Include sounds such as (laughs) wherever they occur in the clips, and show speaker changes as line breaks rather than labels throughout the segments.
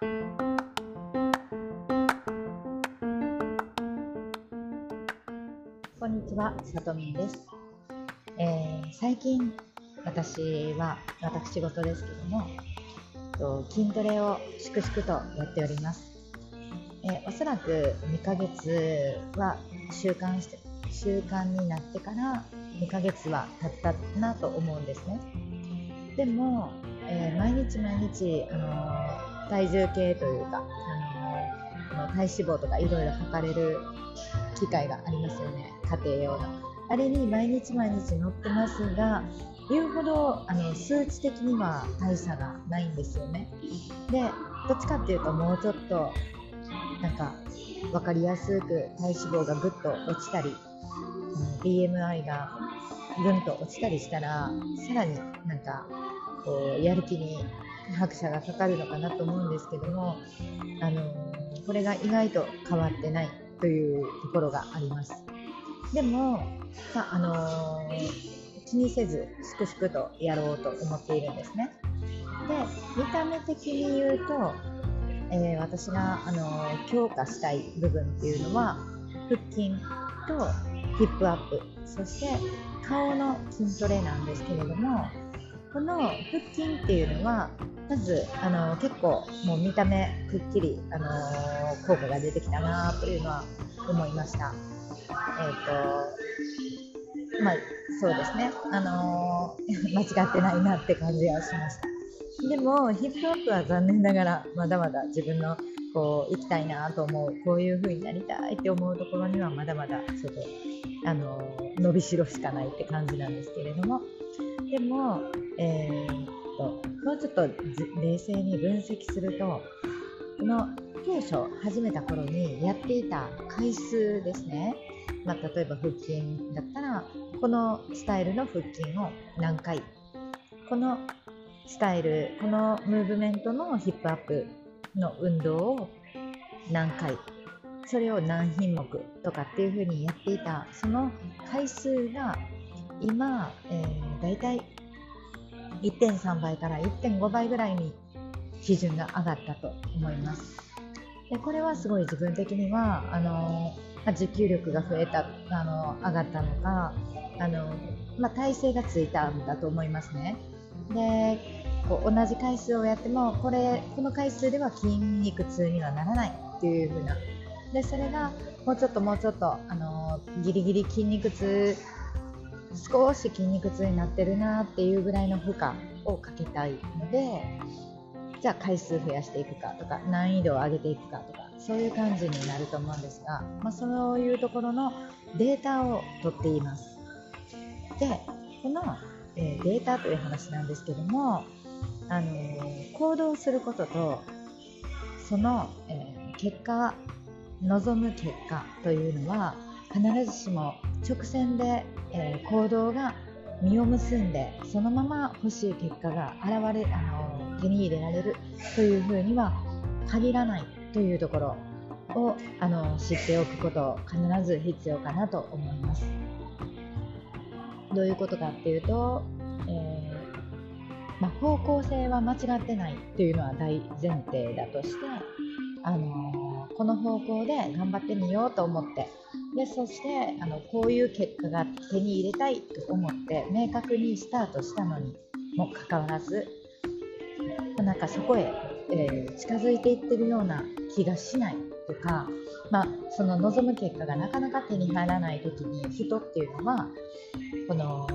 こんにちは、さとみんです、えー最近私は私事ですけどもと筋トレを粛々とやっております、えーおそらく2ヶ月は習慣して習慣になってから2ヶ月は経ったなと思うんですね。でも、えー毎日毎日、あの体重計というか、あの体脂肪とかいろいろ測れる機械がありますよね。家庭用の。あれに毎日毎日乗ってますが言うほどあの数値的には大差がないんですよね。でどっちかっていうともうちょっとなんか分かりやすく体脂肪がぐっと落ちたりうん BMI がぐんと落ちたりしたらさらになんかこうやる気に拍車がかかるのかなと思うんですけどもあのこれが意外と変わってないというところがあります。でも、まあの気にせず粛々とやろうと思っているんですね。で見た目的に言うと、えー私が、あの強化したい部分っていうのは腹筋とヒップアップそして顔の筋トレなんですけれどもこの腹筋っていうのはまずあの結構もう見た目くっきり、あの効果が出てきたなというのは思いました。えっ、とまあそうですね、あの (laughs) 間違ってないなって感じはしました。でもヒップアップは残念ながらまだまだ自分のこう行きたいなと思うこういう風になりたいって思うところにはまだまだちょっとあの伸びしろしかないって感じなんですけれども。でも、えーっともうちょっと冷静に分析するとこの当初始めた頃にやっていた回数ですね、まあ、例えば腹筋だったらこのスタイルの腹筋を何回このスタイルこのムーブメントのヒップアップの運動を何回それを何品目とかっていう風にやっていたその回数が今、えー、だいたい1.3倍から1.5倍ぐらいに基準が上がったと思います。でこれはすごい自分的にはあのまあ持久力が増えたあの上がったのかあの、まあ、体勢がついたんだと思いますね。でこう同じ回数をやってもこれこの回数では筋肉痛にはならないっていう風な。でそれがもうちょっともうちょっとあのギリギリ筋肉痛少し筋肉痛になってるなっていうぐらいの負荷をかけたいのでじゃあ回数増やしていくかとか難易度を上げていくかとかそういう感じになると思うんですが、まあ、そういうところのデータを取っています。でこの、えデータという話なんですけども、あの行動することとその、えー結果望む結果というのは必ずしも直線で、えー行動が実を結んでそのまま欲しい結果が現れ、あの手に入れられるというふうには限らないというところをあの知っておくこと必ず必要かなと思います。どういうことかっていうと、まあ、方向性は間違ってないっていうのは大前提だとして、あのーこの方向で頑張ってみようと思ってでそしてあのこういう結果が手に入れたいと思って明確にスタートしたのにもかかわらずなんかそこへ、えー近づいていってるような気がしないとか、まあ、その望む結果がなかなか手に入らない時に人っていうのはこの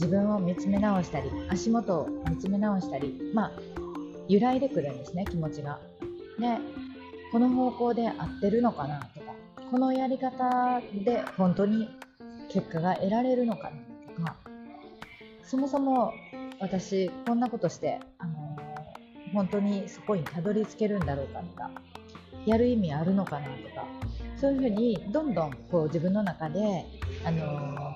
自分を見つめ直したり足元を見つめ直したり、まあ、揺らいでくるんですね気持ちが。でこの方向で合ってるのかなとかこのやり方で本当に結果が得られるのかなとかそもそも私こんなことして、あの本当にそこにたどり着けるんだろうかとかやる意味あるのかなとかそういうふうにどんどんこう自分の中で、あの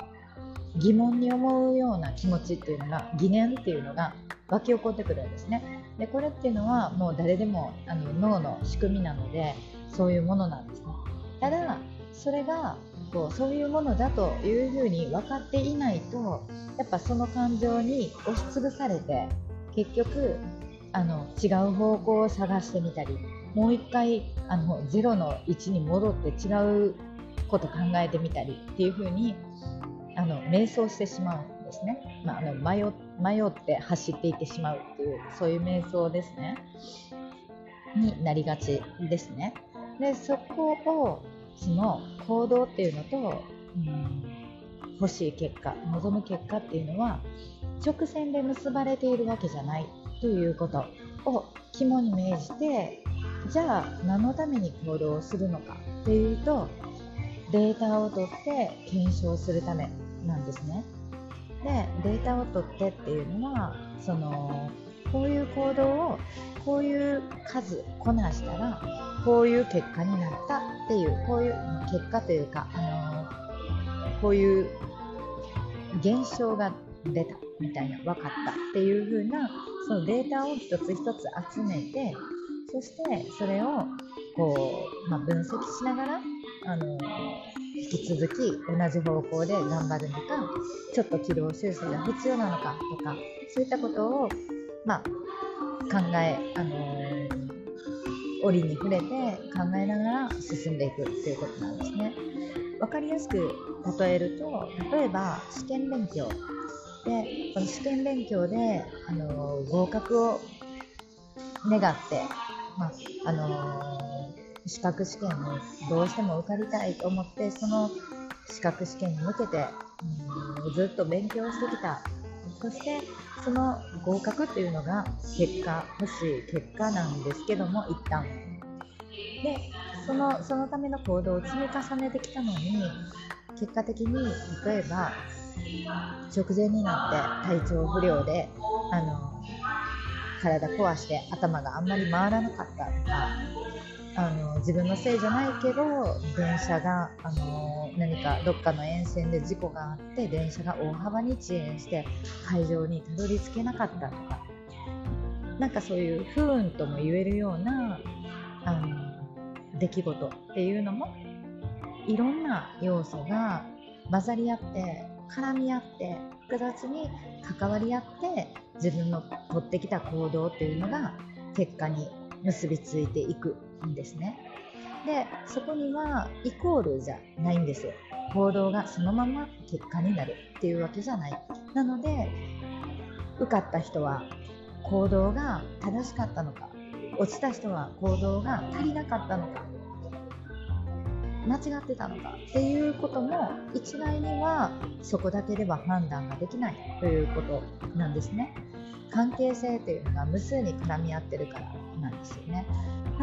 疑問に思うような気持ちっていうのが疑念っていうのが湧き起こってくるんですね。でこれっていうのはもう誰でもあの脳の仕組みなのでそういうものなんですね。ただそれがこうそういうものだというふうに分かっていないとやっぱその感情に押しつぶされて結局あの違う方向を探してみたりもう一回あのゼロの位置に戻って違うこと考えてみたりっていう風にあの迷走してしまうんですね、まあ、あの迷迷って走っていってしまうっていうそういう瞑想ですね。になりがちですね。でそこをその行動っていうのと、うん、欲しい結果望む結果っていうのは直線で結ばれているわけじゃないということを肝に銘じてじゃあ何のために行動をするのかっていうとデータを取って検証するためなんですね。でデータを取ってっていうのはそのこういう行動をこういう数こなしたらこういう結果になったっていうこういう結果というか、あのこういう現象が出たみたいな分かったっていう風なそのデータを一つ一つ集めてそしてそれをこう、まあ、分析しながら、あの引き続き同じ方向で頑張るのかちょっと軌道修正が必要なのかとかそういったことを、まあ、考え、あの、折に触れて考えながら進んでいくっていうことなんですね。分かりやすく例えると例えば試験勉強でこの試験勉強で、あの、合格を願って、まああの、資格試験にどうしても受かりたいと思ってその資格試験に向けて、うん、ずっと勉強してきた。そしてその合格っていうのが結果欲しい結果なんですけども一旦。でそのそのための行動を積み重ねてきたのに結果的に例えば直前になって体調不良であの体壊して頭があんまり回らなかったとかあの自分のせいじゃないけど電車があの何かどっかの沿線で事故があって電車が大幅に遅延して会場にたどり着けなかったとか。なんかそういう不運とも言えるようなあの出来事っていうのもいろんな要素が混ざり合って絡み合って複雑に関わり合って自分の取ってきた行動っていうのが結果に結びついていく。んですね。でそこにはイコールじゃないんです。よ行動がそのまま結果になるっていうわけじゃない。なので受かった人は行動が正しかったのか落ちた人は行動が足りなかったのか間違ってたのかっていうことも一概にはそこだけでは判断ができないということなんですね。関係性というのが無数に絡み合ってるからなんですよね。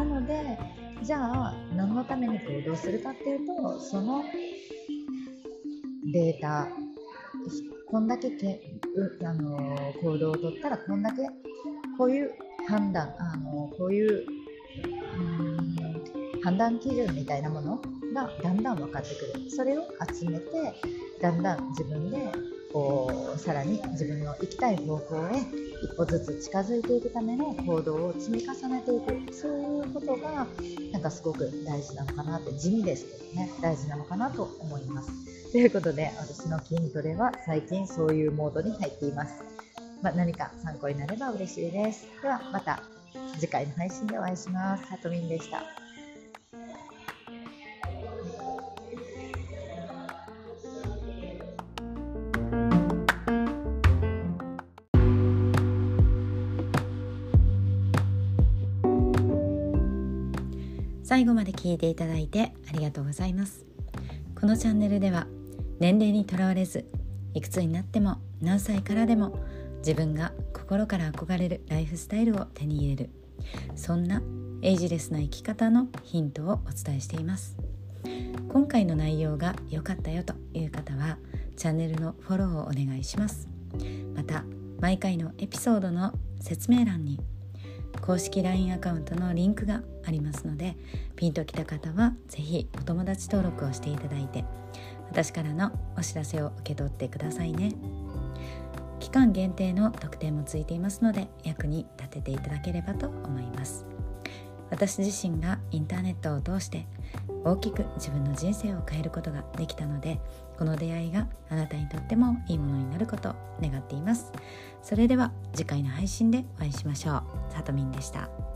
なのでじゃあ何のために行動するかっていうとそのデータこんだけけあの行動をとったらこんだけこういう判断あのこういう判断基準みたいなものがだんだん分かってくる。それを集めてだんだん自分でこうさらに自分の行きたい方向へ一歩ずつ近づいていくための行動を積み重ねていく。そういうことがなんかすごく大事なのかなって地味ですけどね。大事なのかなと思います。ということで私の筋トレは最近そういうモードに入っています、まあ、何か参考になれば嬉しいです。ではまた次回の配信でお会いします。さとみんでした。
最後まで聞いていただいてありがとうございます。このチャンネルでは年齢にとらわれずいくつになっても何歳からでも自分が心から憧れるライフスタイルを手に入れるそんなエイジレスな生き方のヒントをお伝えしています。今回の内容が良かったよという方はチャンネルのフォローをお願いします。また毎回のエピソードの説明欄に公式 LINE アカウントのリンクがありますのでピンときた方は是非お友達登録をしていただいて私からのお知らせを受け取ってくださいね。期間限定の特典もついていますので役に立てていただければと思います。私自身がインターネットを通して大きく自分の人生を変えることができたのでこの出会いがあなたにとってもいいものになることを願っています。それでは次回の配信でお会いしましょう。さとみんでした。